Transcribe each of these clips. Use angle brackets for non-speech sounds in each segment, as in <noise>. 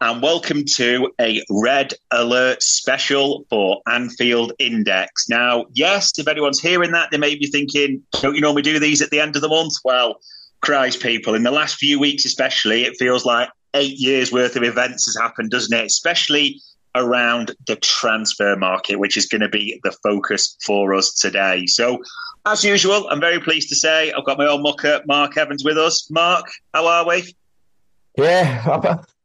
and welcome to a Red Alert special for Anfield Index. Now, yes, if anyone's hearing that, they may be thinking, don't you normally do these at the end of the month? Well, Christ, people, in the last few weeks especially, it feels like eight years worth of events has happened, doesn't it? Especially around the transfer market, which is going to be the focus for us today. So, as usual, I'm very pleased to say I've got my old mucker, Mark Evans, with us. Mark, how are we? Yeah, <laughs>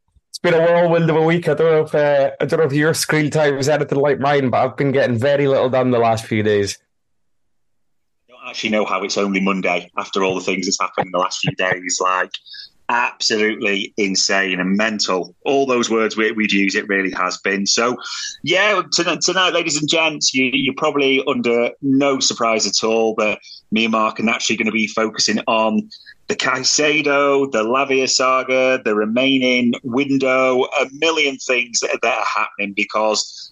been a whirlwind of a week. I don't know if uh, I don't know if your screen time is anything like mine, but I've been getting very little done the last few days. I don't actually know how it's only Monday after all the things that's happened in the last few days. Like absolutely insane and mental. All those words we, would use, it really has been. So, yeah, tonight, tonight ladies and gents, you, you're probably under no surprise at all that me and Mark are naturally going to be focusing on the Caicedo, the Lavia saga, the remaining window, a million things that that are happening because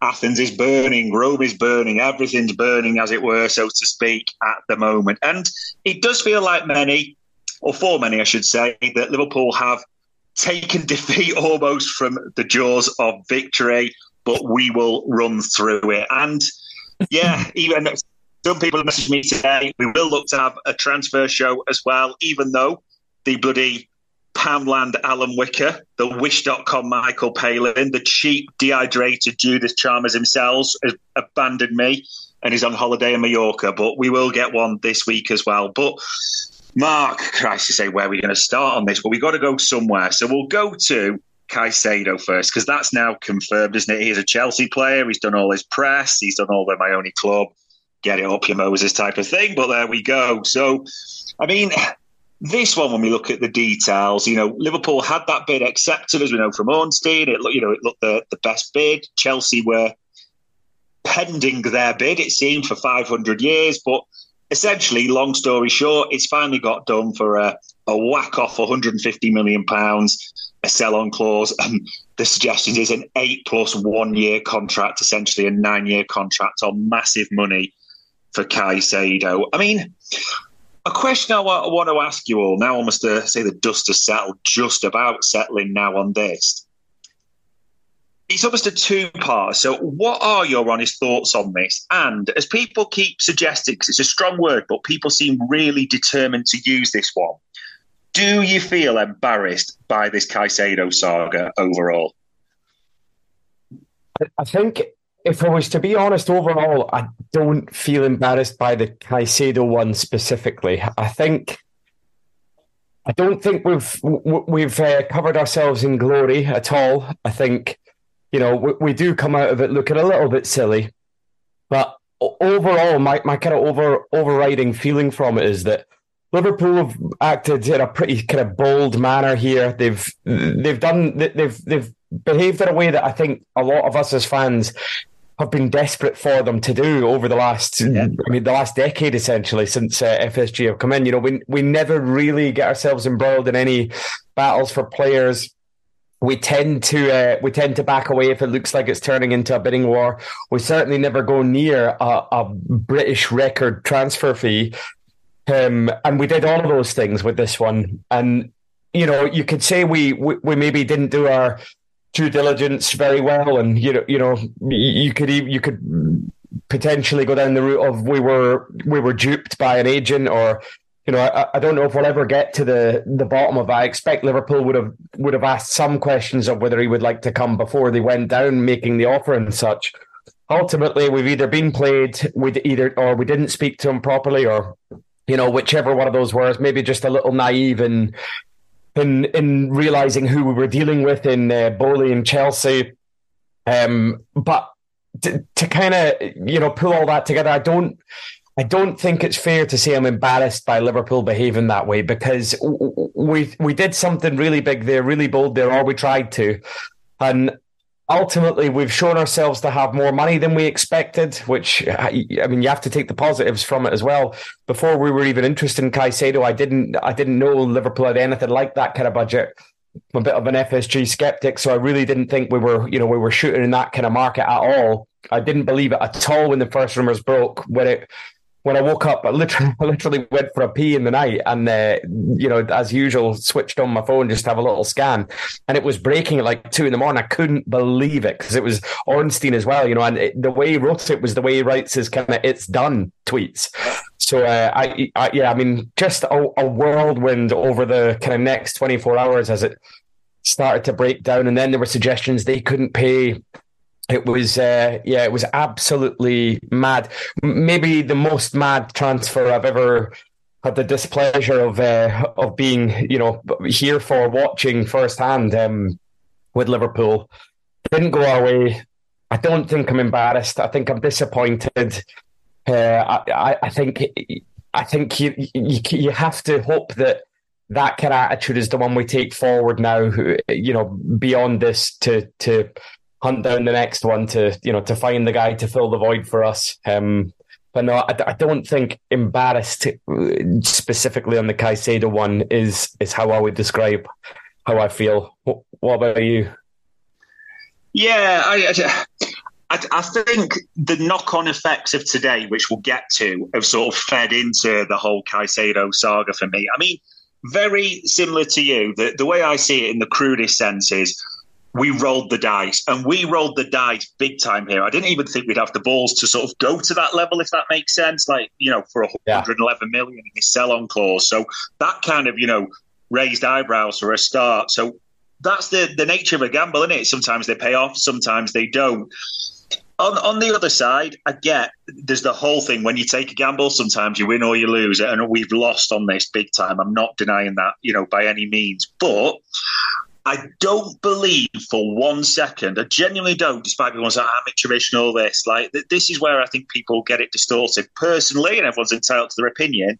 Athens is burning, Rome is burning, everything's burning, as it were, so to speak, at the moment. And it does feel like many, or for many, I should say, that Liverpool have taken <laughs> defeat almost from the jaws of victory, but we will run through it. And yeah, even some people have messaged me today. We will look to have a transfer show as well, even though the bloody Poundland Alan Whicker, the Wish.com Michael Palin, the cheap, dehydrated Judith Chalmers himself has abandoned me and is on holiday in Mallorca. But we will get one this week as well. But Mark, Christ, to say where are we going to start on this? But we've got to go somewhere. So we'll go to Caicedo first, because that's now confirmed, isn't it? He's a Chelsea player. He's done all his press. He's done all the my only club get it up your Moses type of thing. But there we go. So, I mean, this one, when we look at the details, you know, Liverpool had that bid accepted, as we know from Ornstein. It looked, you know, it looked the, the best bid. Chelsea were pending their bid, it seemed, for 500 years. But essentially, long story short, it's finally got done for a, a whack off 150 million pounds, a sell on clause. And the suggestion is an eight plus one year contract, essentially a nine year contract on massive money for Caicedo. I mean, a question I want to ask you all now, almost to say the dust has settled, just about settling now on this. It's almost a two part. So, what are your honest thoughts on this? And as people keep suggesting, because it's a strong word, but people seem really determined to use this one, do you feel embarrassed by this Caicedo saga overall? I think if I was to be honest, overall, I don't feel embarrassed by the Caicedo one specifically. I think I don't think we've we've uh, covered ourselves in glory at all. I think you know we, we, do come out of it looking a little bit silly, but overall, my, my kind of over overriding feeling from it is that Liverpool have acted in a pretty kind of bold manner here. They've they've done they've they've behaved in a way that I think a lot of us as fans have been desperate for them to do over the last, yeah. I mean, the last decade essentially since uh, FSG have come in. You know, we we never really get ourselves embroiled in any battles for players. We tend to uh, we tend to back away if it looks like it's turning into a bidding war. We certainly never go near a, a British record transfer fee, um, and we did all of those things with this one. And you know, you could say we, we, we maybe didn't do our due diligence very well, and you know, you know, you could you could potentially go down the route of we were we were duped by an agent or you know, I, I, don't know if we'll ever get to the the bottom of it. I expect Liverpool would have would have asked some questions of whether he would like to come before they went down, making the offer and such. Ultimately, we've either been played with either or we didn't speak to him properly, or you know, whichever one of those words, maybe just a little naive in in in realizing who we were dealing with in uh, Boehly and Chelsea. Um, but to, to kind of you know pull all that together, I don't. I don't think it's fair to say I'm embarrassed by Liverpool behaving that way because we we did something really big there, really bold there, or we tried to, and ultimately we've shown ourselves to have more money than we expected. Which I mean, you have to take the positives from it as well. Before we were even interested in Caicedo, I didn't I didn't know Liverpool had anything like that kind of budget. I'm a bit of an FSG skeptic, so I really didn't think we were you know we were shooting in that kind of market at all. I didn't believe it at all when the first rumours broke. When it when I woke up, I literally, <laughs> literally went for a pee in the night and, uh, you know, as usual, switched on my phone just to have a little scan. And it was breaking at like two in the morning. I couldn't believe it because it was Ornstein as well, you know, and it, the way he wrote it was the way he writes his kind of it's done tweets. So, uh, I, I, yeah, I mean, just a, a whirlwind over the kind of next 24 hours as it started to break down. And then there were suggestions they couldn't pay it was uh, yeah it was absolutely mad. Maybe the most mad transfer i've ever had the displeasure of uh, of being you know here for watching firsthand um, with liverpool. Didn't go our way i don't think i'm embarrassed. I think i'm disappointed. Uh, I, I think i think you, you you have to hope that that kind of attitude is the one we take forward now you know beyond this to to hunt down the next one to you know to find the guy to fill the void for us. Um, but no, I, I, don't think embarrassed specifically on the Caicedo one is is how I would describe how I feel. What, what about you? Yeah, I, I, I think the knock-on effects of today, which we'll get to, have sort of fed into the whole Caicedo saga for me. I mean, very similar to you. The the way I see it in the crudest sense is we rolled the dice and we rolled the dice big time here. I didn't even think we'd have the balls to sort of go to that level, if that makes sense. Like, you know, for 111 yeah. million in his sell on clause. So that kind of, you know, raised eyebrows for a start. So that's the, the nature of a gamble, isn't it? Sometimes they pay off, sometimes they don't. On, on the other side, I get there's the whole thing when you take a gamble, sometimes you win or you lose. And we've lost on this big time. I'm not denying that, you know, by any means. But I don't believe for one second, I genuinely don't, despite people saying amateurish and all this. Like, this is where I think people get it distorted. Personally, and everyone's entitled to their opinion,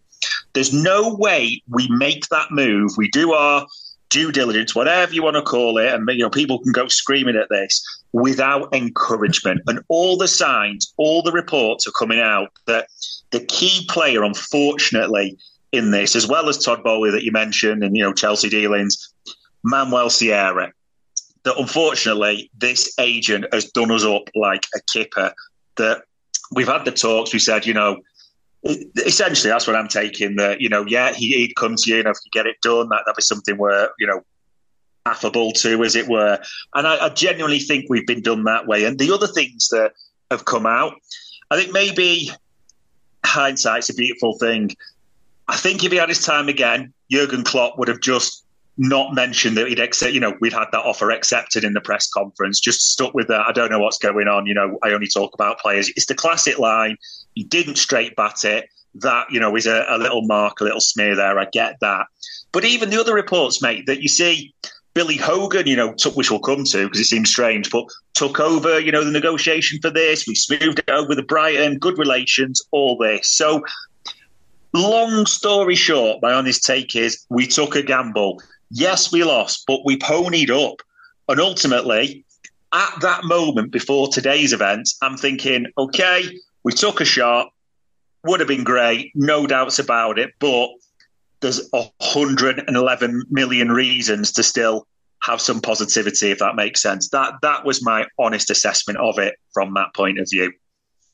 there's no way we make that move. We do our due diligence, whatever you want to call it, and you know people can go screaming at this without encouragement. And all the signs, all the reports are coming out that the key player, unfortunately, in this, as well as Todd Boehly that you mentioned, and you know Chelsea dealings, Manuel Sierra, that unfortunately this agent has done us up like a kipper. That we've had the talks. We said, you know, essentially that's what I'm taking. That you know, yeah, he, would come to you, and if you get it done, that that'd be something where you know affable to, as it were. And I, I genuinely think we've been done that way. And the other things that have come out, I think maybe hindsight's a beautiful thing. I think if he had his time again, Jurgen Klopp would have just not mentioned that he'd accept, you know, we'd had that offer accepted in the press conference, just stuck with that. I don't know what's going on. You know, I only talk about players. It's the classic line. He didn't straight bat it. That, you know, is a, a little mark, a little smear there. I get that. But even the other reports, mate, that you see Billy Hogan, you know, took, which we'll come to because it seems strange, but took over, you know, the negotiation for this. We smoothed it over with Brighton, good relations, all this. So, long story short, my honest take is we took a gamble. Yes, we lost, but we ponied up. And ultimately, at that moment before today's event, I'm thinking, okay, we took a shot, would have been great, no doubts about it, but there's 111 million reasons to still have some positivity, if that makes sense. That that was my honest assessment of it from that point of view.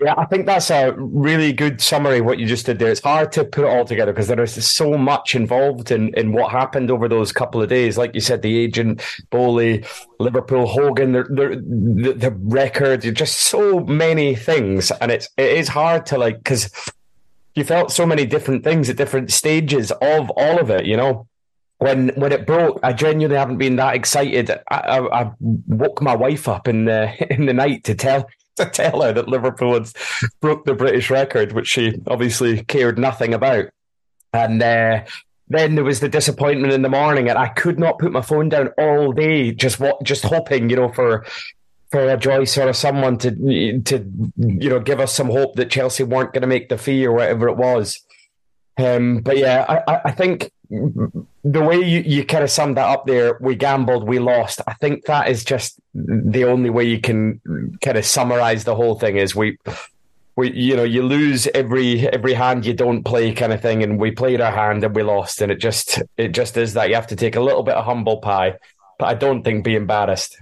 Yeah, I think that's a really good summary what you just did there. It's hard to put it all together because there is so much involved in, in what happened over those couple of days. Like you said, the agent, Boehly, Liverpool, Hogan, the, the, the record, just so many things. And it's, it is hard to like, because you felt so many different things at different stages of all of it. You know, when when it broke, I genuinely haven't been that excited. I, I, I woke my wife up in the <laughs> in the night to tell to tell her that Liverpool had broke the British record, which she obviously cared nothing about. And uh, then there was the disappointment in the morning, and I could not put my phone down all day, just what, just hoping, you know, for for a Joyce or someone to to you know give us some hope that Chelsea weren't going to make the fee or whatever it was. Um, but yeah, I, I think the way you, you kind of summed that up there, we gambled, we lost. I think that is just the only way you can kind of summarize the whole thing is we we you know you lose every every hand you don't play kind of thing and we played our hand and we lost and it just it just is that you have to take a little bit of humble pie but i don't think be embarrassed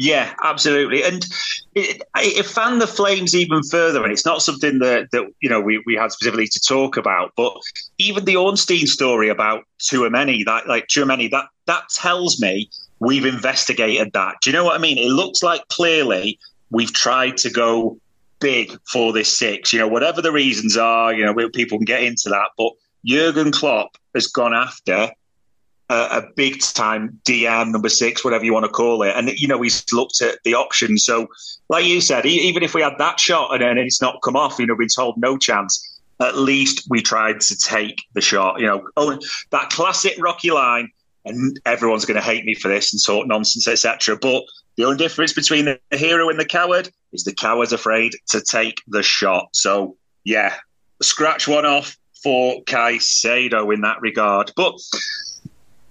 yeah, absolutely, and it, it fanned the flames even further. And it's not something that that you know we, we had specifically to talk about, but even the Ornstein story about Tchouameni, that like Tchouameni, that that tells me we've investigated that. Do you know what I mean? It looks like clearly we've tried to go big for this six. You know, whatever the reasons are, you know, people can get into that, but Jurgen Klopp has gone after a, a, big time DM number six, whatever you want to call it. And, you know, he's looked at the options. So, like you said, even if we had that shot and, and it's not come off, you know, been told no chance, at least we tried to take the shot. You know, oh, that classic Rocky line, and everyone's going to hate me for this and talk nonsense, etc. But the only difference between the hero and the coward is the coward's afraid to take the shot. So, yeah, scratch one off for Caicedo in that regard. But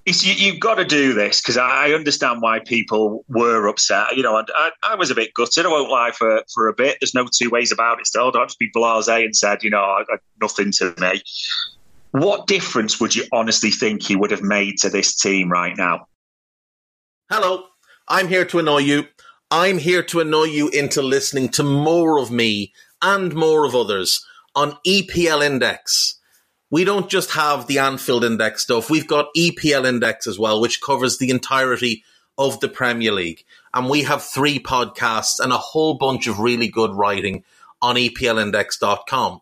you, have got to do this because I understand why people were upset. You know, I, I, was a bit gutted. I won't lie for, for a bit. There's no two ways about it. Still, don't just be blasé and said, you know, I, I, nothing to me. What difference would you honestly think he would have made to this team right now? Hello, I'm here to annoy you. I'm here to annoy you into listening to more of me and more of others on EPL Index we don't just have the Anfield Index stuff. We've got EPL Index as well, which covers the entirety of the Premier League. And we have three podcasts and a whole bunch of really good writing on EPLindex.com.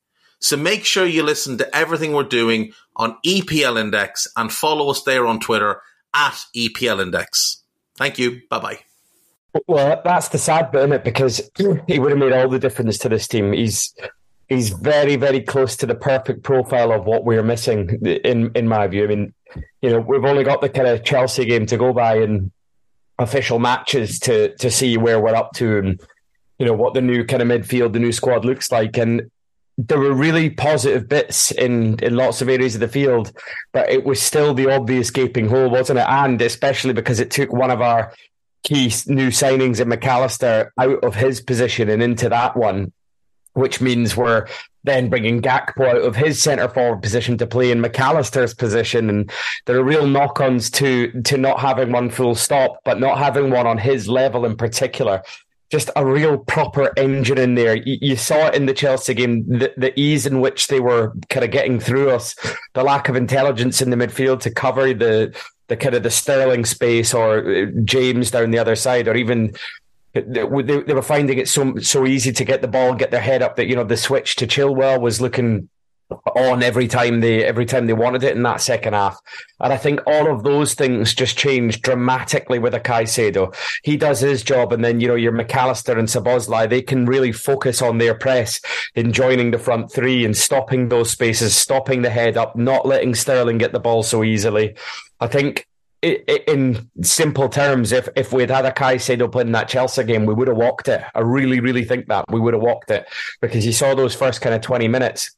So make sure you listen to everything we're doing on EPL Index and follow us there on Twitter at EPL Index. Thank you. Bye bye. Well, that's the sad bit in it because he would have made all the difference to this team. He's he's very, very close to the perfect profile of what we're missing, in in my view. I mean, you know, we've only got the kind of Chelsea game to go by and official matches to to see where we're up to and you know what the new kind of midfield, the new squad looks like. And there were really positive bits in in lots of areas of the field, but it was still the obvious gaping hole, wasn't it? And especially because it took one of our key new signings in Mac Allister out of his position and into that one which means we're then bringing Gakpo out of his centre forward position to play in Mac Allister's position. And there are real knock ons to, to not having one full stop, but not having one on his level in particular. Just a real proper engine in there. You, you saw it in the Chelsea game, the, the ease in which they were kind of getting through us, the lack of intelligence in the midfield to cover the, the kind of the Sterling space or uh, James down the other side, or even uh, they, they, were finding it so so easy to get the ball, get their head up that you know the switch to Chilwell was looking on every time they every time they wanted it in that second half. And I think all of those things just changed dramatically with a Caicedo. He does his job, and then you know your Mac Allister and Szoboszlai, they can really focus on their press in joining the front three and stopping those spaces, stopping the head up, not letting Sterling get the ball so easily. I think in simple terms, if if we'd had a Caicedo playing that Chelsea game, we would have walked it. I really, really think that we would have walked it because you saw those first kind of twenty minutes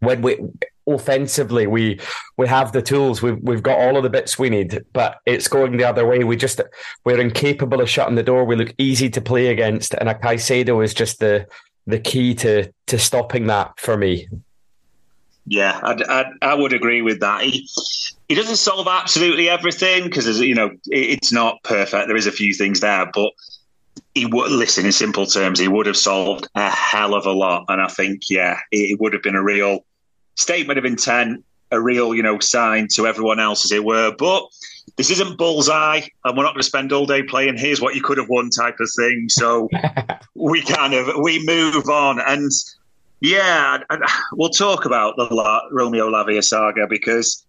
when we offensively we we have the tools, we've we've got all of the bits we need, but it's going the other way. We just we're incapable of shutting the door. We look easy to play against, and a Caicedo is just the the key to to stopping that for me. Yeah, I'd, I'd, I would agree with that. He, he doesn't solve absolutely everything because, you know, it's not perfect. There is a few things there, but he would listen in simple terms. He would have solved a hell of a lot, and I think, yeah, it, would have been a real statement of intent, a real, you know, sign to everyone else, as it were. But this isn't bullseye, and we're not going to spend all day playing. Here's what you could have won, type of thing. So <laughs> we kind of we move on, and yeah, we'll talk about the La- Romeo Lavia saga because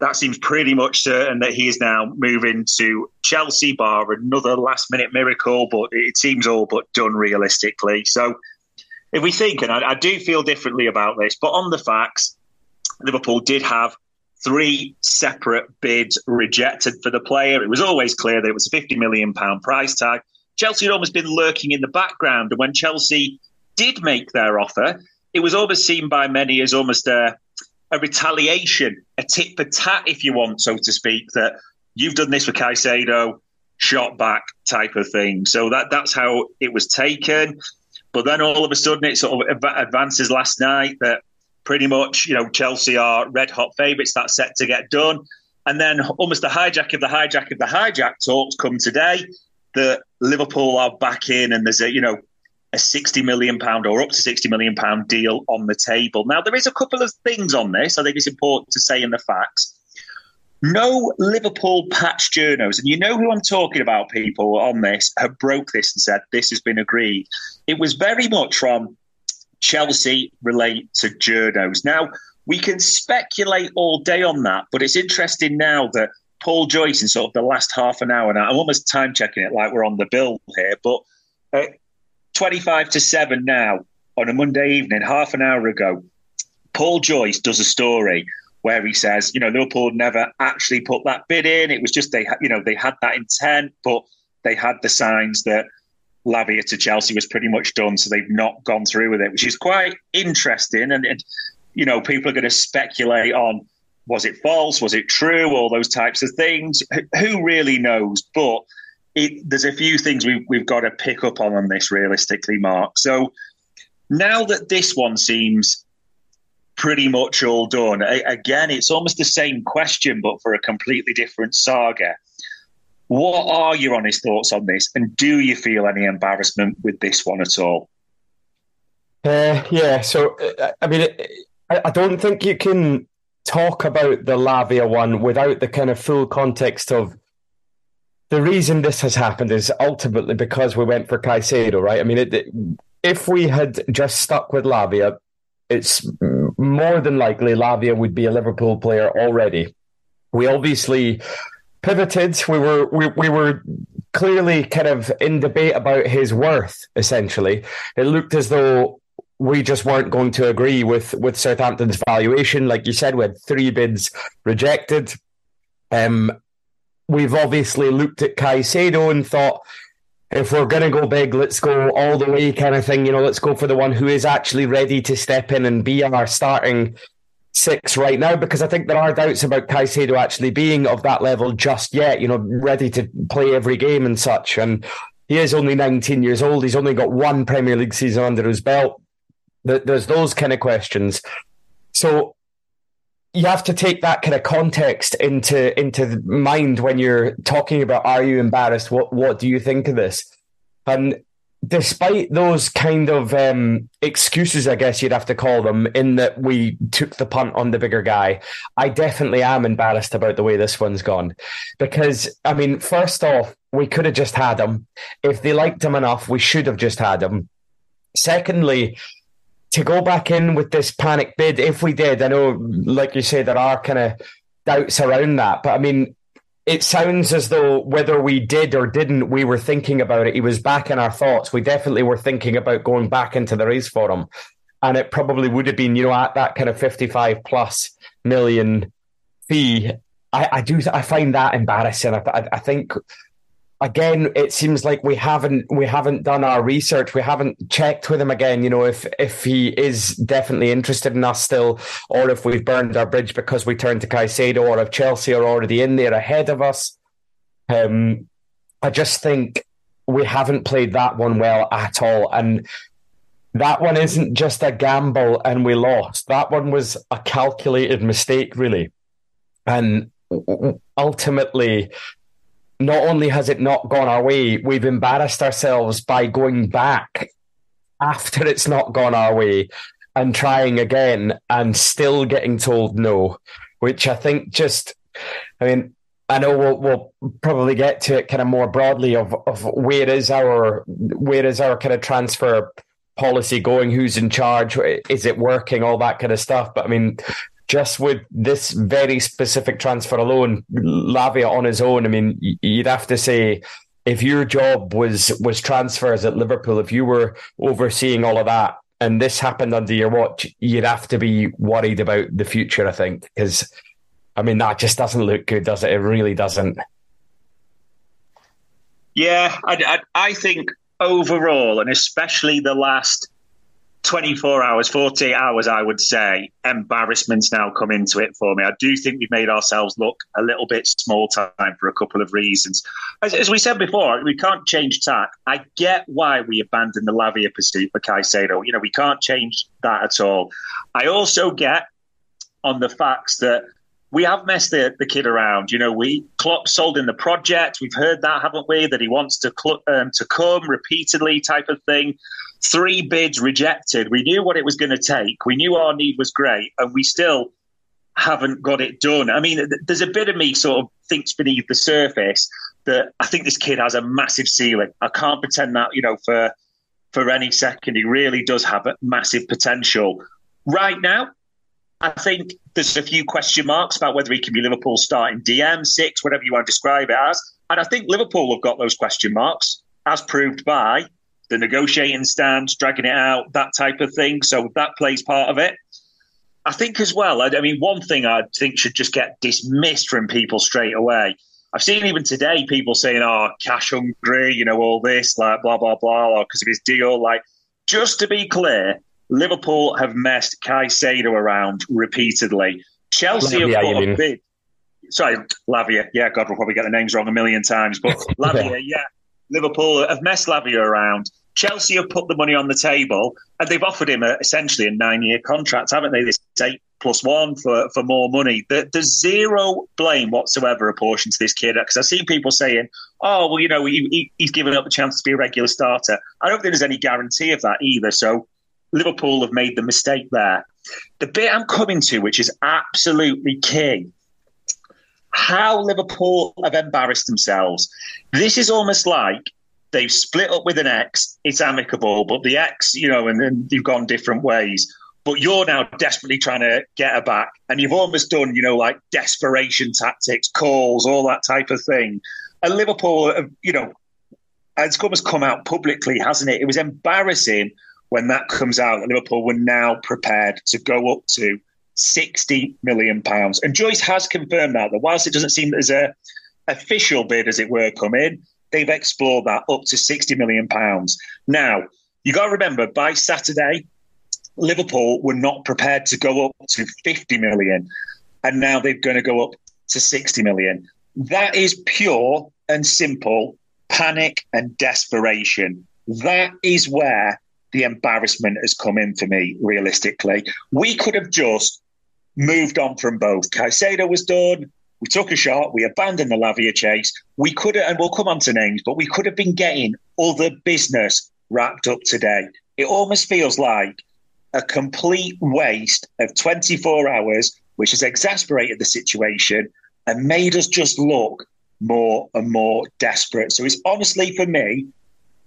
that seems pretty much certain that he is now moving to Chelsea, bar another last minute miracle, but it seems all but done realistically. So if we think, and I, I do feel differently about this, but on the facts, Liverpool did have three separate bids rejected for the player. It was always clear that it was a £50 million price tag. Chelsea had almost been lurking in the background. And when Chelsea did make their offer, it was almost seen by many as almost a, a retaliation, a tit for tat, if you want, so to speak, that you've done this for Caicedo, shot back type of thing. So that that's how it was taken. But then all of a sudden, it sort of advances last night that pretty much, you know, Chelsea are red hot favourites. That's set to get done. And then almost the hijack of the hijack of the hijack talks come today that Liverpool are back in and there's a, you know, a 60 million pound or up to 60 million pound deal on the table. Now, there is a couple of things on this I think it's important to say in the facts. No Liverpool patch journos, and you know who I'm talking about, people on this, have broke this and said this has been agreed. It was very much from Chelsea relate to journos. Now, we can speculate all day on that, but it's interesting now that Paul Joyce, in sort of the last half an hour now, I'm almost time checking it like we're on the bill here, but uh, 25 to 7 now on a Monday evening, half an hour ago, Paul Joyce does a story where he says, you know, Liverpool never actually put that bid in. It was just they, you know, they had that intent, but they had the signs that Lavia to Chelsea was pretty much done, so they've not gone through with it, which is quite interesting. And, and you know, people are going to speculate on was it false, was it true, all those types of things. Who really knows? But it, there's a few things we've, we've got to pick up on on this realistically, Mark. So now that this one seems pretty much all done, I, again, it's almost the same question, but for a completely different saga. What are your honest thoughts on this? And do you feel any embarrassment with this one at all? Uh, yeah, so uh, I mean, I, don't think you can talk about the Lavia one without the kind of full context of the reason this has happened is ultimately because we went for Caicedo, right? I mean, it, if we had just stuck with Lavia, it's more than likely Lavia would be a Liverpool player already. We obviously pivoted. We were we, we were clearly kind of in debate about his worth. Essentially, it looked as though we just weren't going to agree with with Southampton's valuation. Like you said, we had three bids rejected. Um, we've obviously looked at Caicedo and thought, if we're going to go big, let's go all the way, kind of thing. You know, let's go for the one who is actually ready to step in and be our starting six right now, because I think there are doubts about Caicedo actually being of that level just yet. You know, ready to play every game and such. And he is only 19 years old. He's only got one Premier League season under his belt. There's those kind of questions. So you have to take that kind of context into into mind when you're talking about are you embarrassed? What what do you think of this? And despite those kind of um, excuses i guess you'd have to call them in that we took the punt on the bigger guy i definitely am embarrassed about the way this one's gone. Because i mean first off we could have just had him. If they liked him enough we should have just had him. Secondly to go back in with this panic bid, if we did, I know, like you say, there are kind of doubts around that, but I mean, it sounds as though whether we did or didn't, we were thinking about it. He was back in our thoughts. We definitely were thinking about going back into the race for him. And it probably would have been, you know, at that kind of 55 plus million fee. I, I do, I find that embarrassing. I, I think again, it seems like we haven't we haven't done our research. We haven't checked with him again. You know, if if he is definitely interested in us still, or if we've burned our bridge because we turned to Caicedo, or if Chelsea are already in there ahead of us. Um, I just think we haven't played that one well at all, and that one isn't just a gamble and we lost. That one was a calculated mistake, really. And ultimately, not only has it not gone our way, we've embarrassed ourselves by going back after it's not gone our way and trying again and still getting told no, which I think just, I mean, I know we'll, we'll probably get to it kind of more broadly of, of where is our where is our kind of transfer policy going, who's in charge, is it working, all that kind of stuff. But I mean, just with this very specific transfer alone, Lavia on his own, I mean, you'd have to say if your job was was transfers at Liverpool, if you were overseeing all of that, and this happened under your watch, you'd have to be worried about the future. I think because, I mean, that just doesn't look good, does it? It really doesn't. Yeah, I, I, I think overall, and especially the last 24 hours, 48 hours, I would say, embarrassment's now come into it for me. I do think we've made ourselves look a little bit small time for a couple of reasons. As, as we said before, we can't change tack. I get why we abandoned the Lavia pursuit for Caicedo. You know, we can't change that at all. I also get on the facts that we have messed the, the kid around. You know, we Klopp sold in the project. We've heard that, haven't we? That he wants to cl- um, to come repeatedly, type of thing. Three bids rejected. We knew what it was going to take. We knew our need was great, and we still haven't got it done. I mean, there's a bit of me sort of thinks beneath the surface that I think this kid has a massive ceiling. I can't pretend that, you know, for for any second. He really does have a massive potential. Right now, I think there's a few question marks about whether he can be Liverpool starting DM, six, whatever you want to describe it as. And I think Liverpool have got those question marks, as proved by the negotiating stance, dragging it out, that type of thing. So that plays part of it. I think as well, I, I mean, one thing I think should just get dismissed from people straight away. I've seen even today people saying, oh, cash hungry, you know, all this, like blah, blah, blah, because of his deal. Like, just to be clear, Liverpool have messed Caicedo around repeatedly. Chelsea Lavia, have put a bid. Sorry, Lavia. Yeah, God, we'll probably get the names wrong a million times, but <laughs> Lavia, yeah. Liverpool have messed Lavia around. Chelsea have put the money on the table and they've offered him a, essentially a nine year contract, haven't they? This eight plus one for, for more money. there's zero blame whatsoever apportioned to this kid because I've seen people saying, oh, well, you know, he, he, he's given up the chance to be a regular starter. I don't think there's any guarantee of that either. So Liverpool have made the mistake there. The bit I'm coming to, which is absolutely key, how Liverpool have embarrassed themselves. This is almost like they've split up with an ex. It's amicable, but the ex, you know, and then you've gone different ways. But you're now desperately trying to get her back, and you've almost done, you know, like desperation tactics, calls, all that type of thing. And Liverpool, you know, it's almost come out publicly, hasn't it? It was embarrassing when that comes out, Liverpool were now prepared to go up to 60 million pounds. And Joyce has confirmed that, that whilst it doesn't seem there's a official bid, as it were, come in, they've explored that up to 60 million pounds. Now, you got to remember, by Saturday, Liverpool were not prepared to go up to 50 million, and now they're going to go up to 60 million. That is pure and simple panic and desperation. That is where the embarrassment has come in for me, realistically. We could have just moved on from both. Caicedo was done. We took a shot. We abandoned the Lavia chase. We could have, and we'll come on to names, but we could have been getting other business wrapped up today. It almost feels like a complete waste of 24 hours, which has exasperated the situation and made us just look more and more desperate. So it's honestly for me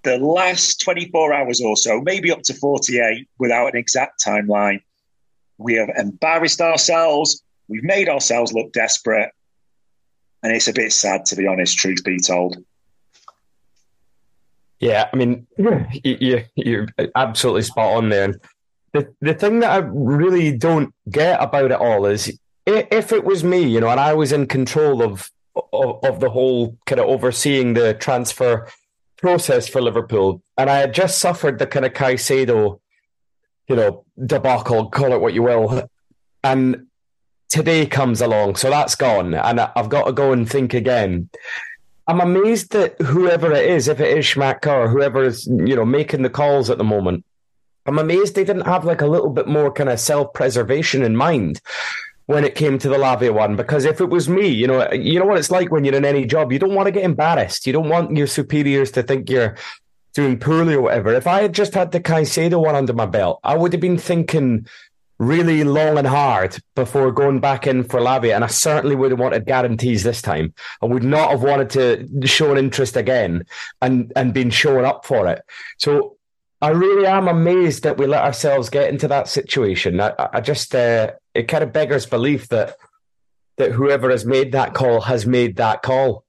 the last 24 hours or so, maybe up to 48 without an exact timeline, we have embarrassed ourselves. We've made ourselves look desperate. And it's a bit sad, to be honest, truth be told. Yeah, I mean, <clears throat> you, you're absolutely spot on there. The, the thing that I really don't get about it all is if it was me, you know, and I was in control of, of, of the whole kind of overseeing the transfer process for Liverpool, and I had just suffered the kind of Caicedo, you know, debacle, call it what you will, and today comes along, so that's gone, and I've got to go and think again. I'm amazed that whoever it is, if it is Schmadtke or whoever is, you know, making the calls at the moment, I'm amazed they didn't have like a little bit more kind of self preservation in mind when it came to the Lavia one. Because if it was me, you know, you know what it's like when you're in any job. You don't want to get embarrassed. You don't want your superiors to think you're doing poorly or whatever. If I had just had the Caicedo one under my belt, I would have been thinking really long and hard before going back in for Lavia, and I certainly would have wanted guarantees this time. I would not have wanted to show an interest again and and been showing up for it. So I really am amazed that we let ourselves get into that situation. I, I just uh, it kind of beggars belief that that whoever has made that call has made that call.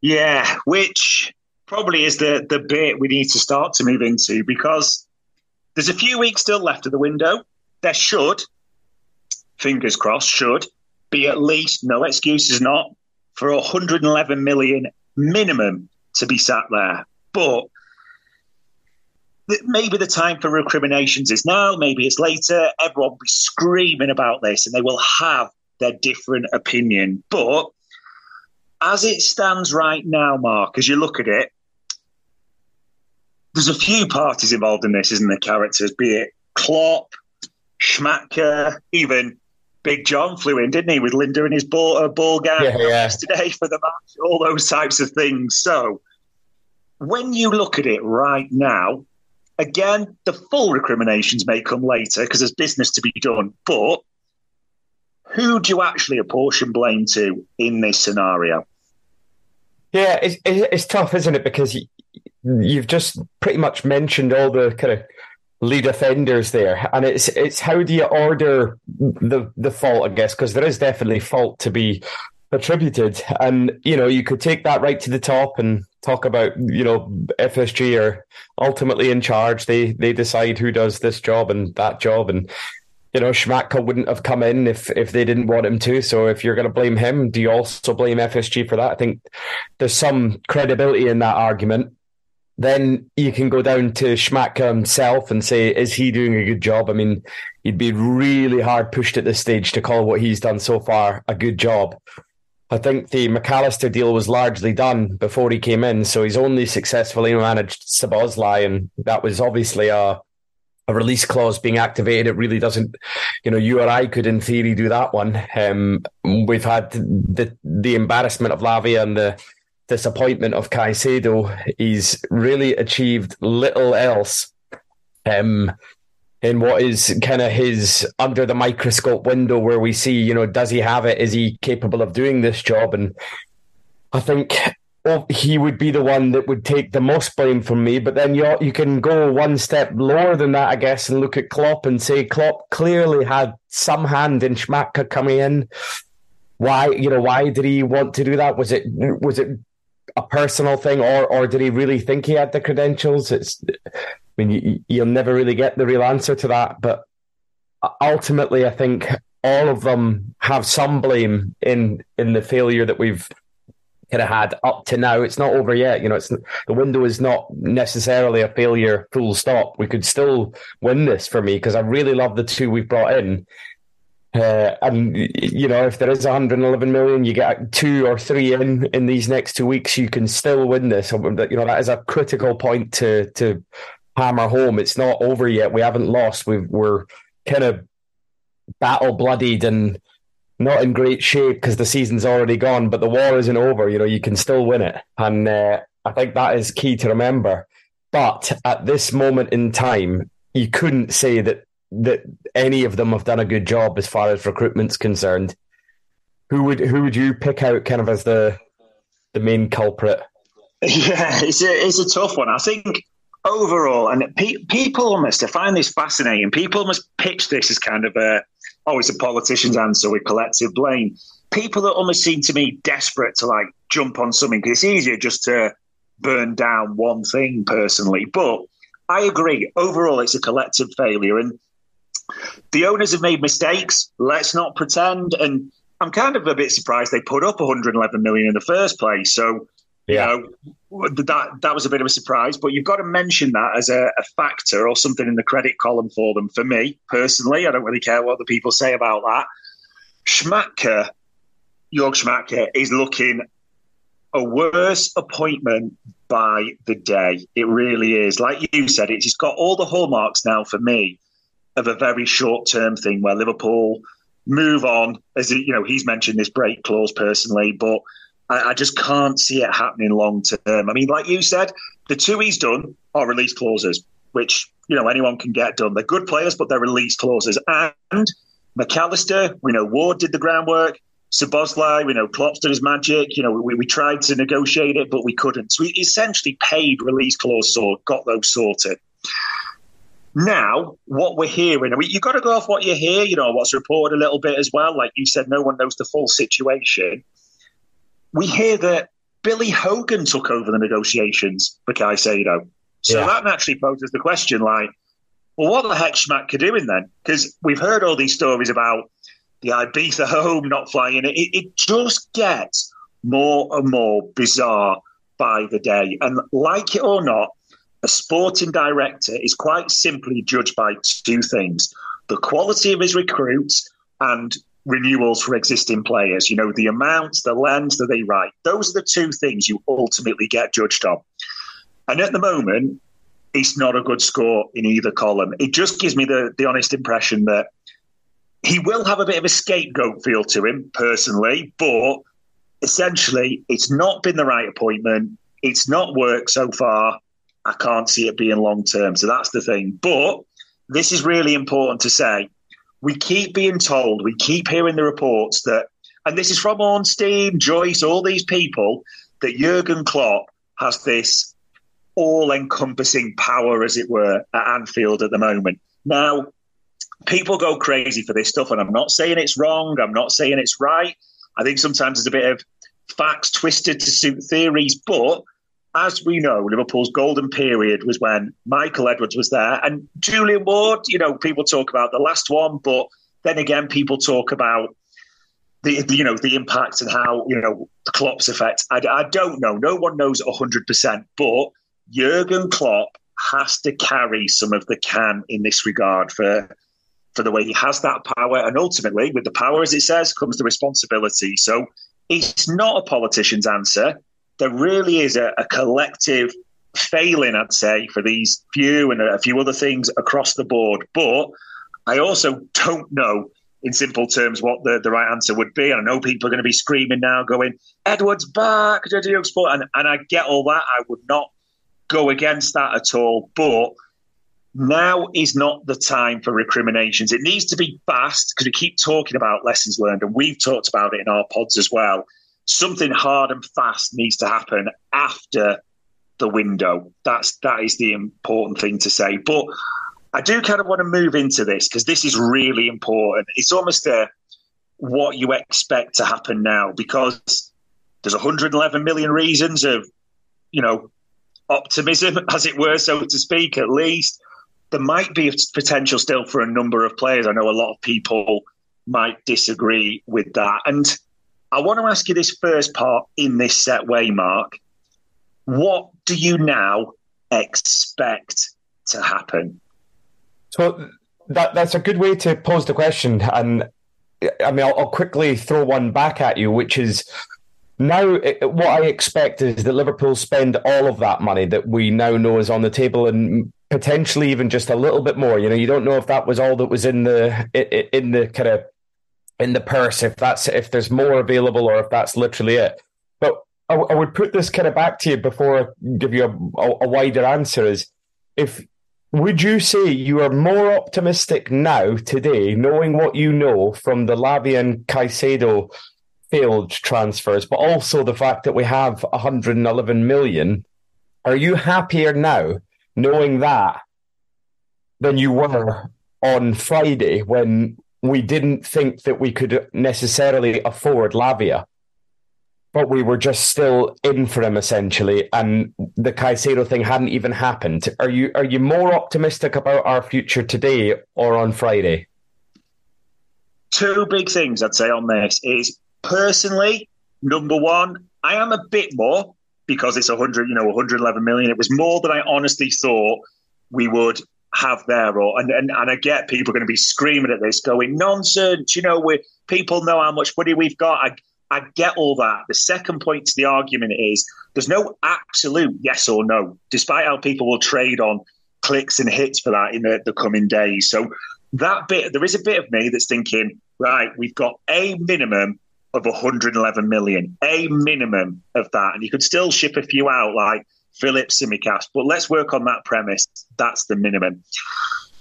Yeah, which probably is the the bit we need to start to move into because there's a few weeks still left of the window. There should, fingers crossed, should be at least no excuses not for 111 million minimum to be sat there. But maybe the time for recriminations is now, maybe it's later. Everyone will be screaming about this and they will have their different opinion. But as it stands right now, Mark, as you look at it, there's a few parties involved in this, isn't there? Characters, be it Klopp, Schmadtke, even Big John flew in, didn't he, with Linda in his ball, uh, ball gown yeah, yeah. yesterday for the match, all those types of things. So when you look at it right now, Again, the full recriminations may come later because there's business to be done. But who do you actually apportion blame to in this scenario? Yeah, it's, it's tough, isn't it? Because you've just pretty much mentioned all the kind of lead offenders there, and it's it's how do you order the the fault? I guess because there is definitely fault to be attributed, and you know you could take that right to the top and talk about you know FSG are ultimately in charge. They they decide who does this job and that job, and you know Schmadtke wouldn't have come in if if they didn't want him to. So if you're going to blame him, do you also blame FSG for that? I think there's some credibility in that argument. Then you can go down to Schmadtke himself and say, is he doing a good job? I mean, he'd be really hard pushed at this stage to call what he's done so far a good job. I think the Mac Allister deal was largely done before he came in, so he's only successfully managed Szoboszlai, and that was obviously a a release clause being activated. It really doesn't, you know, you or I could in theory do that one. Um, we've had the the embarrassment of Lavia and the disappointment of Caicedo. He's really achieved little else. Um, in what is kind of his under the microscope window where we see, you know, does he have it? Is he capable of doing this job? And I think well, he would be the one that would take the most blame from me. But then you you can go one step lower than that, I guess, and look at Klopp and say Klopp clearly had some hand in Schmadtke coming in. Why, you know, why did he want to do that? Was it was it a personal thing, or or did he really think he had the credentials? It's mean, you, will never really get the real answer to that. But ultimately, I think all of them have some blame in in the failure that we've kind of had up to now. It's not over yet. You know, it's the window is not necessarily a failure. Full stop. We could still win this for me because I really love the two we've brought in. Uh, and you know, if there is 111 million, you get two or three in in these next two weeks, you can still win this. You know, that is a critical point to to hammer home. It's not over yet. We haven't lost. we are kind of battle bloodied and not in great shape because the season's already gone. But the war isn't over. You know, you can still win it, and uh, I think that is key to remember. But at this moment in time, you couldn't say that that any of them have done a good job as far as recruitment's concerned. Who would who would you pick out kind of as the the main culprit? <laughs> Yeah, it's a it's a tough one. I think overall, and pe- people almost, I find this fascinating. People must pitch this as kind of a, oh, it's a politician's answer with collective blame. People that almost seem to me desperate to like jump on something because it's easier just to burn down one thing personally. But I agree. Overall, it's a collective failure. And the owners have made mistakes. Let's not pretend. And I'm kind of a bit surprised they put up 111 million in the first place. So yeah. You know, that that was a bit of a surprise, but you've got to mention that as a, a, factor or something in the credit column for them. For me personally, I don't really care what the people say about that. Schmadtke, Jörg Schmadtke, is looking a worse appointment by the day. It really is. Like you said, it's got all the hallmarks now for me of a very short term thing where Liverpool move on. As you know, he's mentioned this break clause personally, but I, I just can't see it happening long term. I mean, like you said, the two he's done are release clauses, which you know anyone can get done. They're good players, but they're release clauses. And Mac Allister, we know Ward did the groundwork. Szoboszlai, we know Klopp's did his magic. You know, we, we tried to negotiate it, but we couldn't. So we essentially paid release clauses or got those sorted. Now, what we're hearing, you've got to go off what you hear, you know, what's reported a little bit as well. Like you said, no one knows the full situation. We hear that Billy Hogan took over the negotiations for Caicedo. So yeah. that naturally poses the question like, well, what the heck's Schmadtke doing then? Because we've heard all these stories about the Ibiza home not flying. It, it just gets more and more bizarre by the day. And like it or not, a sporting director is quite simply judged by two things the quality of his recruits and renewals for existing players. You know, the amounts, the lands that they write. Those are the two things you ultimately get judged on. And at the moment, it's not a good score in either column. It just gives me the, the honest impression that he will have a bit of a scapegoat feel to him personally, but essentially, it's not been the right appointment. It's not worked so far. I can't see it being long term. So that's the thing. But this is really important to say. We keep being told, we keep hearing the reports that, and this is from Ornstein, Joyce, all these people, that Jurgen Klopp has this all encompassing power, as it were, at Anfield at the moment. Now, people go crazy for this stuff, and I'm not saying it's wrong, I'm not saying it's right. I think sometimes there's a bit of facts twisted to suit theories, but as we know, Liverpool's golden period was when Michael Edwards was there and Julian Ward. You know, people talk about the last one, but then again, people talk about the, the you know the impact and how you know the Klopp's effect. I, I don't know. No one knows hundred percent, but Jurgen Klopp has to carry some of the can in this regard for for the way he has that power, and ultimately, with the power, as it says, comes the responsibility. So it's not a politician's answer there really is a, a collective failing, I'd say, for these few and a few other things across the board. But I also don't know, in simple terms, what the, the right answer would be. I know people are going to be screaming now, going, Edwards back, and, and I get all that. I would not go against that at all. But now is not the time for recriminations. It needs to be fast because we keep talking about lessons learned, and we've talked about it in our pods as well something hard and fast needs to happen after the window. That's that is the important thing to say. But I do kind of want to move into this because this is really important. It's almost a, what you expect to happen now because there's 111 million reasons of, you know, optimism, <laughs> as it were, so to speak, at least. There might be potential still for a number of players. I know a lot of people might disagree with that. And I want to ask you this first part in this set way, Mark. What do you now expect to happen? So that that's a good way to pose the question, and I mean I'll, I'll quickly throw one back at you, which is now what I expect is that Liverpool spend all of that money that we now know is on the table, and potentially even just a little bit more. You know, you don't know if that was all that was in the in the kind of in the purse if that's if there's more available or if that's literally it. But I, would put this kind of back to you before I give you a, a, a wider answer. Is if would you say you are more optimistic now today, knowing what you know from the Lavian Caicedo failed transfers, but also the fact that we have 111 million? Are you happier now knowing that than you were on Friday when we didn't think that we could necessarily afford Lavia, but we were just still in for him essentially, and the Caicedo thing hadn't even happened. Are you are you more optimistic about our future today or on Friday? Two big things I'd say on this is personally, number one, I am a bit more because it's 100, you know, 111 million. It was more than I honestly thought we would have there or and, and, and I get people going to be screaming at this going nonsense you know we people know how much money we've got I I get all that. The second point to the argument is there's no absolute yes or no, despite how people will trade on clicks and hits for that in the, the coming days. So that bit, there is a bit of me that's thinking, right, we've got a minimum of 111 million, a minimum of that. And you could still ship a few out like Phillips, Tsimikas. but let's work on that premise. That's the minimum.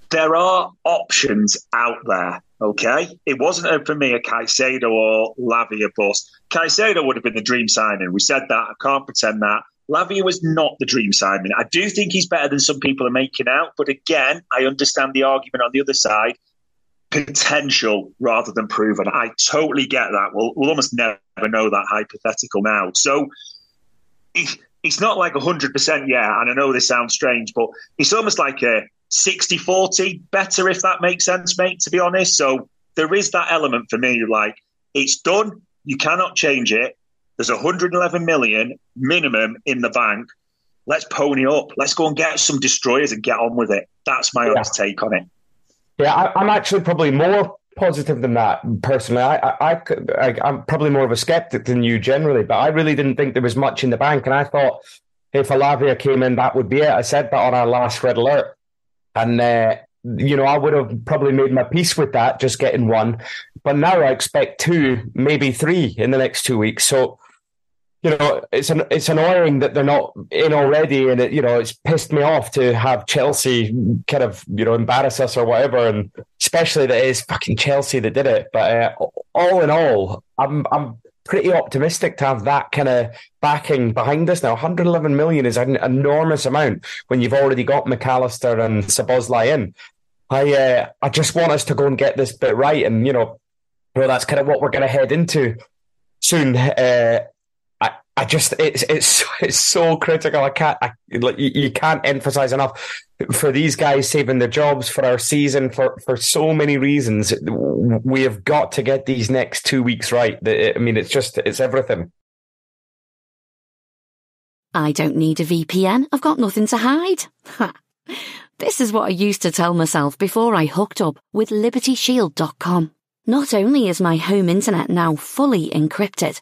There are options out there, okay? It wasn't for me a Caicedo or Lavia bust. Caicedo would have been the dream signing. We said that. I can't pretend that. Lavia was not the dream signing. I do think he's better than some people are making out, but again, I understand the argument on the other side potential rather than proven. I totally get that. We'll, we'll almost never know that hypothetical now. So it's not like 100% yeah, and I know this sounds strange, but it's almost like a 60 40 better, if that makes sense, mate, to be honest. So there is that element for me, like it's done, you cannot change it. There's 111 million minimum in the bank. Let's pony up. Let's go and get some destroyers and get on with it. That's my yeah. honest take on it. Yeah, I, am actually probably more positive than that personally. I, I, I, I'm probably more of a skeptic than you generally, but I really didn't think there was much in the bank, and I thought if Alavia came in, that would be it. I said that on our last red alert, and uh, you know I would have probably made my peace with that, just getting one. But now I expect two, maybe three in the next two weeks. So you know, it's an, it's annoying that they're not in already, and it, you know, it's pissed me off to have Chelsea kind of you know embarrass us or whatever, and especially that it is fucking Chelsea that did it. But uh, all in all, I'm I'm pretty optimistic to have that kind of backing behind us now. 111 million is an enormous amount when you've already got Mac Allister and Szoboszlai in. I uh, I just want us to go and get this bit right, and you know, you know that's kind of what we're going to head into soon. Uh, I I just it's it's <laughs> it's so critical. I can't I, like you, you can't emphasize enough for these guys saving their jobs for our season for for so many reasons. We have got to get these next two weeks right. I mean, it's just it's everything. I don't need a VPN. I've got nothing to hide. <laughs> this is what I used to tell myself before I hooked up with LibertyShield.com. Not only is my home internet now fully encrypted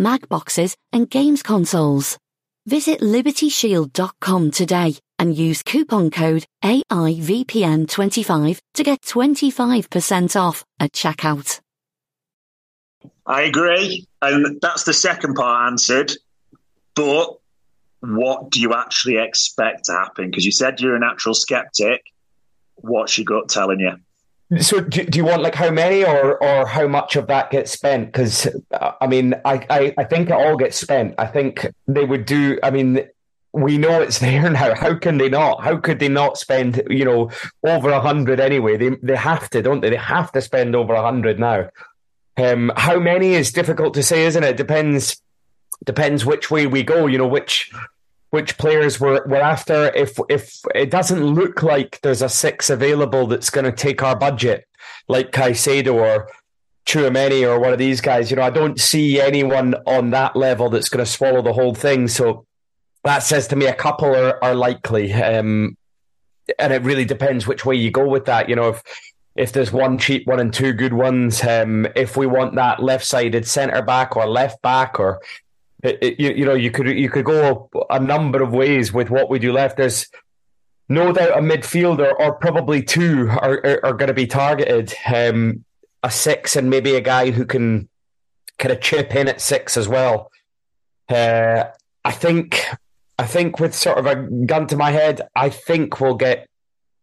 Mac boxes, and games consoles. Visit libertyshield.com today and use coupon code AIVPN25 to get 25% off at checkout. I agree. And that's the second part answered. But what do you actually expect to happen? Because you said you're a natural skeptic. What's your gut telling you? So, do, do, you want like how many or or how much of that gets spent? Because I mean, I, I I think it all gets spent. I think they would do. I mean, we know it's <laughs> there now. How can they not? How could they not spend you know over a hundred anyway? They they have to, don't they? They have to spend over a hundred now. Um, how many is difficult to say, isn't it? Depends depends which way we go. You know which which players we're, we're after. If if it doesn't look like there's a six available that's going to take our budget, like Caicedo or Tchouameni or one of these guys, you know, I don't see anyone on that level that's going to swallow the whole thing. So that says to me a couple are, are likely. Um, and it really depends which way you go with that. You know, if if there's one cheap one and two good ones, um, if we want that left sided centre back or left back or it, it, you, you know, you could you could go a number of ways with what we do left. There's no doubt a midfielder or probably two are are, are going to be targeted. Um, a six and maybe a guy who can kind of chip in at six as well. Uh, I think I think with sort of a gun to my head, I think we'll get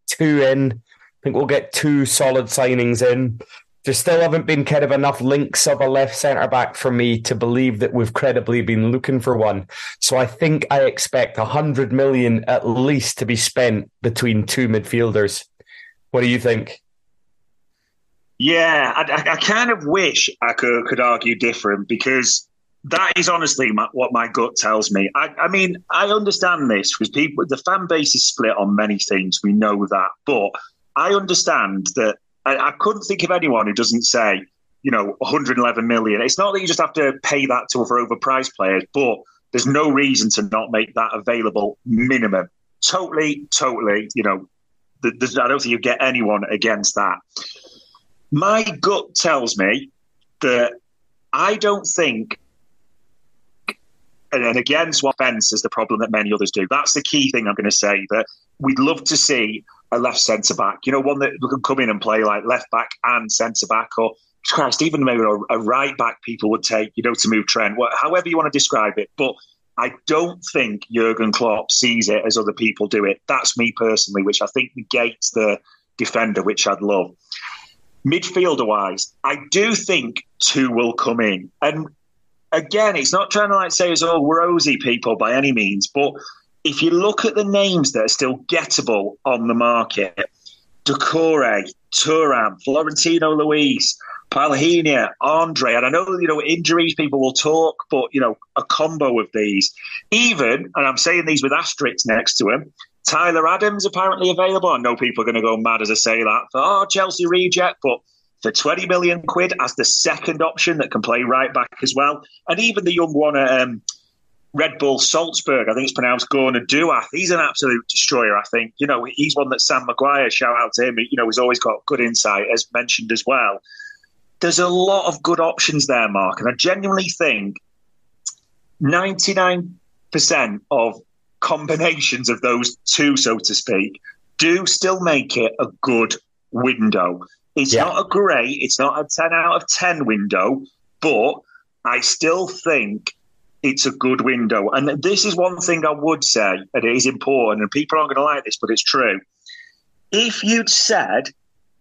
two in I think we'll get two solid signings in. There still haven't been kind of enough links of a left centre back for me to believe that we've credibly been looking for one. So I think I expect a hundred million at least to be spent between two midfielders. What do you think? Yeah, I, I kind of wish I could, could argue different because that is honestly my, what my gut tells me. I, I, mean, I understand this because people, the fan base is split on many things. We know that, but I understand that. I, I couldn't think of anyone who doesn't say, you know, 111 million. It's not that you just have to pay that to for overpriced players, but there's no reason to not make that available minimum. Totally, totally. You know, I don't think you get anyone against that. My gut tells me that I don't think and, again, swap fence is the problem that many others do. That's the key thing I'm going to say. That we'd love to see a left centre back, you know, one that can come in and play like left back and centre back, or Christ, even maybe a, a, right back people would take, you know, to move Trent, however you want to describe it. But I don't think Jurgen Klopp sees it as other people do it. That's me personally, which I think negates the defender, which I'd love. Midfielder wise, I do think two will come in. And again, it's not trying to like say it's all rosy people by any means, but if you look at the names that are still gettable on the market, Doucouré, Thuram, Florentino Luis, Palhinha, Andre, and I know you know injuries people will talk, but you know a combo of these, even, and I'm saying these with asterisks next to him. Tyler Adams apparently available. I know people are going to go mad as I say that for oh Chelsea reject, but for 20 million quid as the second option that can play right back as well. And even the young one um, Red Bull Salzburg, I think it's pronounced Gorna Duath. He's an absolute destroyer, I think. You know, he's one that Sam Maguire, shout out to him, you know, he's always got good insight, as mentioned as well. There's a lot of good options there, Mark. And I genuinely think 99% of combinations of those two, so to speak, do still make it a good window. It's yeah. not a great, it's not a 10 out of 10 window, but I still think it's a good window. And this is one thing I would say, and it is important, and people aren't going to like this, but it's true. If you'd said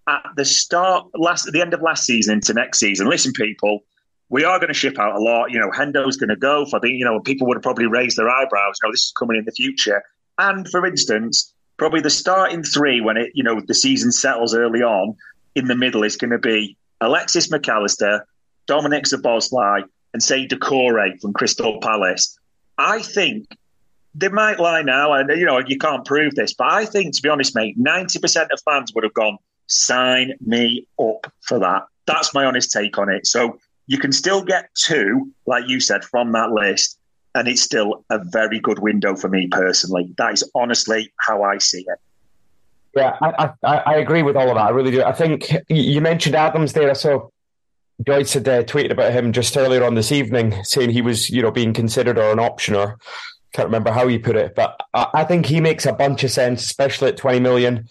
at the start, last at the end of last season into next season, listen, people, we are going to ship out a lot. You know, Hendo's going to go. For the, you know, people would have probably raised their eyebrows. You know, this is coming in the future. And for instance, probably the starting three when it, you know, the season settles early on, in the middle is going to be Alexis Mac Allister, Dominic Szoboszlai, and say Doucouré from Crystal Palace. I think they might lie now, and you know you can't prove this, but I think, to be honest, mate, ninety percent of fans would have gone, "Sign me up for that." That's my honest take on it. So you can still get two, like you said, from that list, and it's still a very good window for me personally. That is honestly how I see it. Yeah, I, I, I agree with all of that. I really do. I think you mentioned Adams there. So Joyce had uh, tweeted about him just earlier on this evening, saying he was, you know, being considered or an option or can't remember how he put it, but I, I think he makes a bunch of sense, especially at twenty million.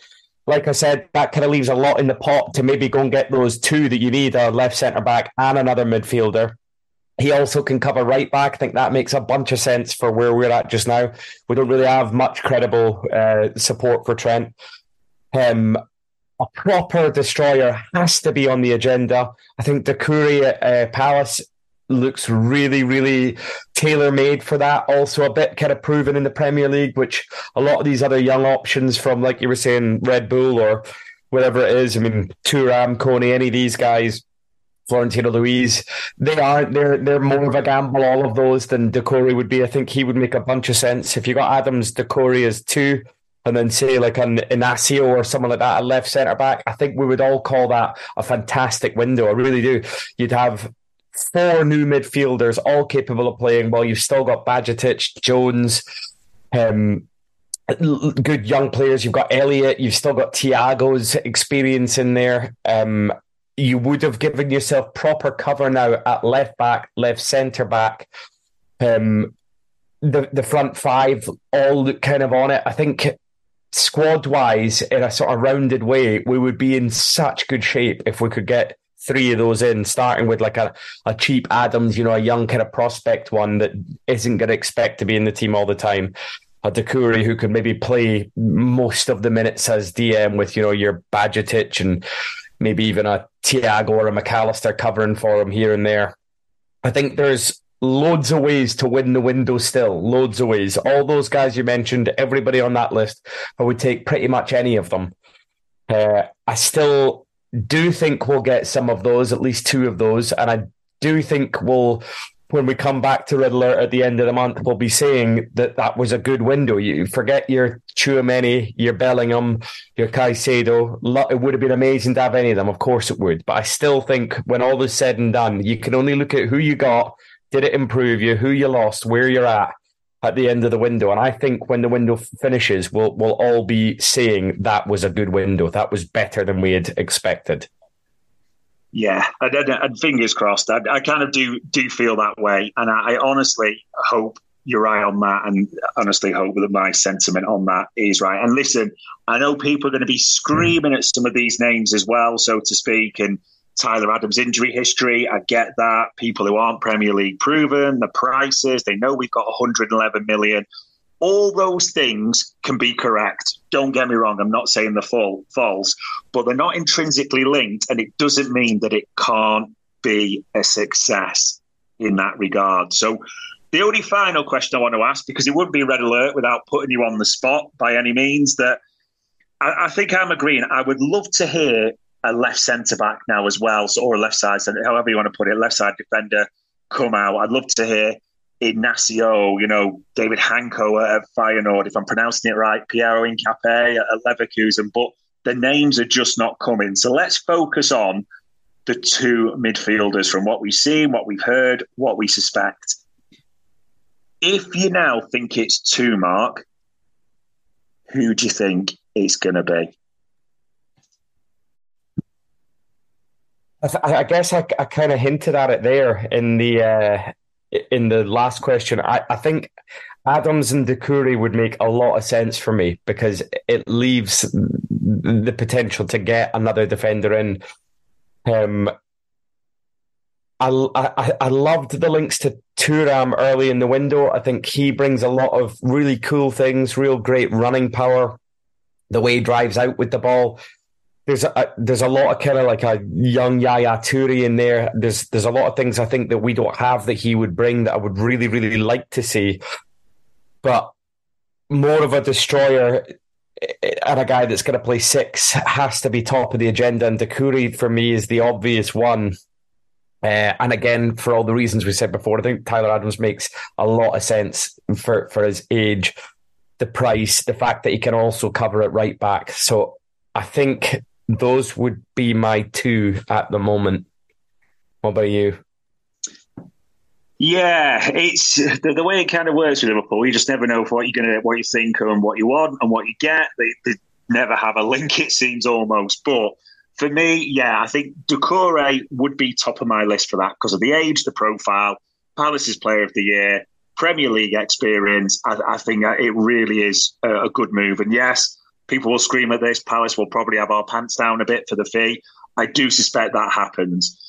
Like I said, that kind of leaves a lot in the pot to maybe go and get those two that you need a left centre back and another midfielder. He also can cover right back. I think that makes a bunch of sense for where we're at just now. We don't really have much credible uh, support for Trent. Um, a proper destroyer has to be on the agenda. I think the Doucouré uh, Palace looks really, really tailor made for that. Also, a bit kind of proven in the Premier League, which a lot of these other young options from, like you were saying, Red Bull or whatever it is. I mean, Thuram, Koné, any of these guys. Florentino Luis, they aren't. They're they're more of a gamble, all of those, than Doucouré would be. I think he would make a bunch of sense if you got Adams, Doucouré is two and then say like an Inacio or someone like that, a left centre back, I think we would all call that a fantastic window. I really do. You'd have four new midfielders, all capable of playing. While you've still got Bajcetic, Jones, um, good young players. You've got Elliott. You've still got Thiago's experience in there. Um, you would have given yourself proper cover now at left back, left centre back. Um, the the front five all kind of on it. I think squad wise, in a sort of rounded way, we would be in such good shape if we could get three of those in, starting with like a, a cheap Adams, you know, a young kind of prospect one that isn't going to expect to be in the team all the time. a Doucouré who could maybe play most of the minutes as DM with, you know, your Bajcetic and maybe even a Thiago or a Mac Allister covering for him here and there. I think there's loads of ways to win the window still. Loads of ways. All those guys you mentioned, everybody on that list, I would take pretty much any of them. Uh, I still do think we'll get some of those, at least two of those, and I do think we'll when we come back to Red Alert at the end of the month, we'll be saying that that was a good window. You forget your Tchouameni, your Bellingham, your Caicedo. It would have been amazing to have any of them. Of course it would. But I still think when all is said and done, you can only look at who you got, did it improve you, who you lost, where you're at at the end of the window. And I think when the window finishes, we'll, we'll all be saying that was a good window. That was better than we had expected. Yeah, and, fingers crossed. I, I, kind of do do feel that way, and I, I honestly hope you're right on that, and honestly hope that my sentiment on that is right. And listen, I know people are going to be screaming at some of these names as well, so to speak, and Tyler Adams' injury history. I get that. People who aren't Premier League proven, the prices, they know we've got 111 million all those things can be correct. Don't get me wrong, I'm not saying they're full, false, but they're not intrinsically linked, and it doesn't mean that it can't be a success in that regard. So, the only final question I want to ask, because it wouldn't be red alert without putting you on the spot by any means, that I, I think I'm agreeing. I would love to hear a left centre back now as well, so, or a left side, centre, however you want to put it, left side defender come out. I'd love to hear Inacio, you know, David Hancko at Feyenoord, if I'm pronouncing it right, Piero Hincapié at Leverkusen, but the names are just not coming. So let's focus on the two midfielders from what we've seen, what we've heard, what we suspect. If you now think it's two, Mark, who do you think it's going to be? I, th- I guess I, I kind of hinted at it there in the uh, in the last question, I, I think Adams and Doucouré would make a lot of sense for me because it leaves the potential to get another defender in. Um, I, I, I loved the links to Thuram early in the window. I think he brings a lot of really cool things, real great running power, the way he drives out with the ball there's a there's a lot of kind of like a young Yaya Toure in there. There's there's a lot of things I think that we don't have that he would bring that I would really really like to see, but more of a destroyer and a guy that's going to play six has to be top of the agenda. And Doucouré for me is the obvious one. Uh, and again, for all the reasons we said before, I think Tyler Adams makes a lot of sense for for his age, the price, the fact that he can also cover it right back. So I think those would be my two at the moment. What about you? Yeah, it's the, the, way it kind of works with Liverpool. You just never know what you're gonna, what you think, and what you want, and what you get. They, they never have a link. It seems almost, but for me, yeah, I think Doucouré would be top of my list for that because of the age, the profile, Palace's Player of the Year, Premier League experience. I, I think it really is a, a good move. And yes, people will scream at this. Palace will probably have our pants down a bit for the fee. I do suspect that happens.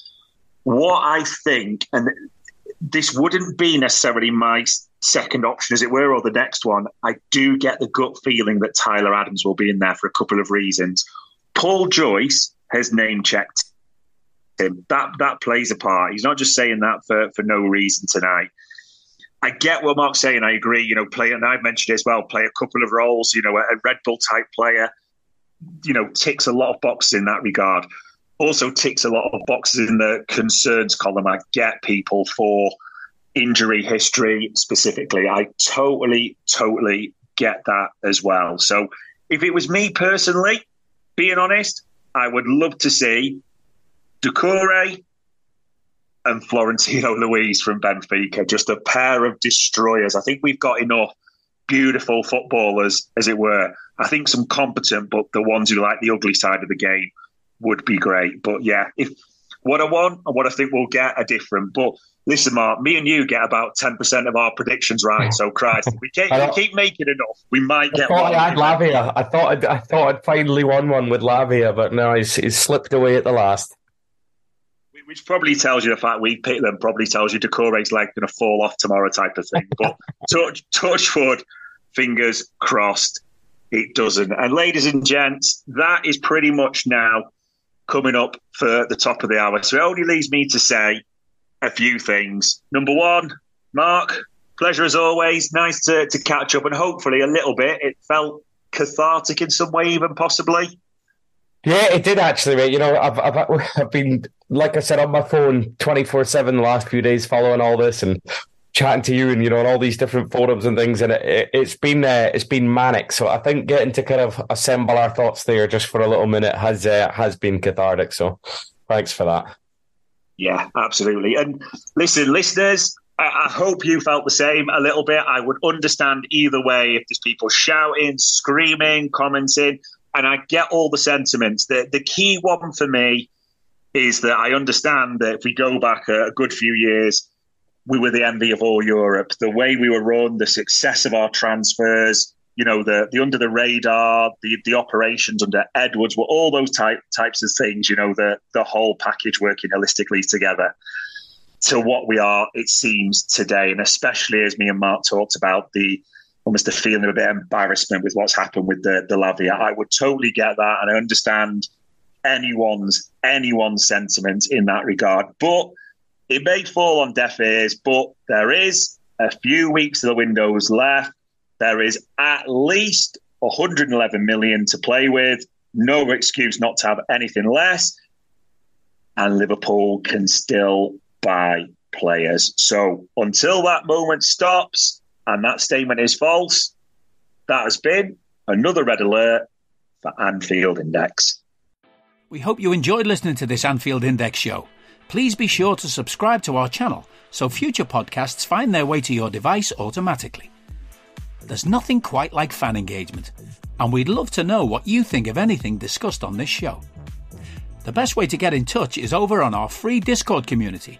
What I think, and this wouldn't be necessarily my second option, as it were, or the next one. I do get the gut feeling that Tyler Adams will be in there for a couple of reasons. Paul Joyce has name checked him. That that plays a part. He's not just saying that for, for no reason tonight. I get what Mark's saying. I agree. You know, play, and I've mentioned as well, play a couple of roles. You know, a Red Bull type player, you know, ticks a lot of boxes in that regard. Also ticks a lot of boxes in the concerns column. I get people for injury history specifically. I totally, totally get that as well. So if it was me personally, being honest, I would love to see Doucouré, and Florentino Luis from Benfica, just a pair of destroyers. I think we've got enough beautiful footballers, as it were. I think some competent, but the ones who like the ugly side of the game would be great. But yeah, if what I want and what I think we'll get are different. But listen, Mark, me and you get about ten percent of our predictions right. So Christ, we, keep, we <laughs> keep making enough. We might get. I thought one. I had Lavia. I thought I'd, I thought I'd finally won one with Lavia, but no, he's, he's slipped away at the last which probably tells you the fact we picked them probably tells you Doucouré's leg going to fall off tomorrow type of thing. But <laughs> touch, touch wood, fingers crossed it doesn't. And ladies and gents, that is pretty much now coming up for the top of the hour. So it only leaves me to say a few things. Number one, Mark, pleasure as always. Nice to, to catch up and hopefully a little bit. It felt cathartic in some way, even possibly. Yeah, it did actually, mate. You know, I've, I've, <laughs> I've been, like I said, on my phone 24 7 the last few days following all this and chatting to you and, you know, all these different forums and things. And it, has it, been, uh, it's been manic. So I think getting to kind of assemble our thoughts there just for a little minute has, uh, has been cathartic. So thanks for that. Yeah, absolutely. And listen, listeners, I hope you felt the same a little bit. I would understand either way if there's people shouting, screaming, commenting, and I get all the sentiments. The the key one for me is that I understand that if we go back a, a good few years, we were the envy of all Europe. The way we were run, the success of our transfers, you know, the the under the radar, the the operations under Edwards were all those type types of things. You know, the the whole package working holistically together to what we are, it seems, today. And especially as me and Mark talked about the almost a feeling of a bit of embarrassment with what's happened with the, the Lavia. I would totally get that. And I understand anyone's anyone's sentiment in that regard. But it may fall on deaf ears, but there is a few weeks of the windows left. There is at least 111 million to play with. No excuse not to have anything less. And Liverpool can still buy players. So until that moment stops and that statement is false, that has been another red alert for Anfield Index. We hope you enjoyed listening to this Anfield Index show. Please be sure to subscribe to our channel so future podcasts find their way to your device automatically. There's nothing quite like fan engagement, and we'd love to know what you think of anything discussed on this show. The best way to get in touch is over on our free Discord community,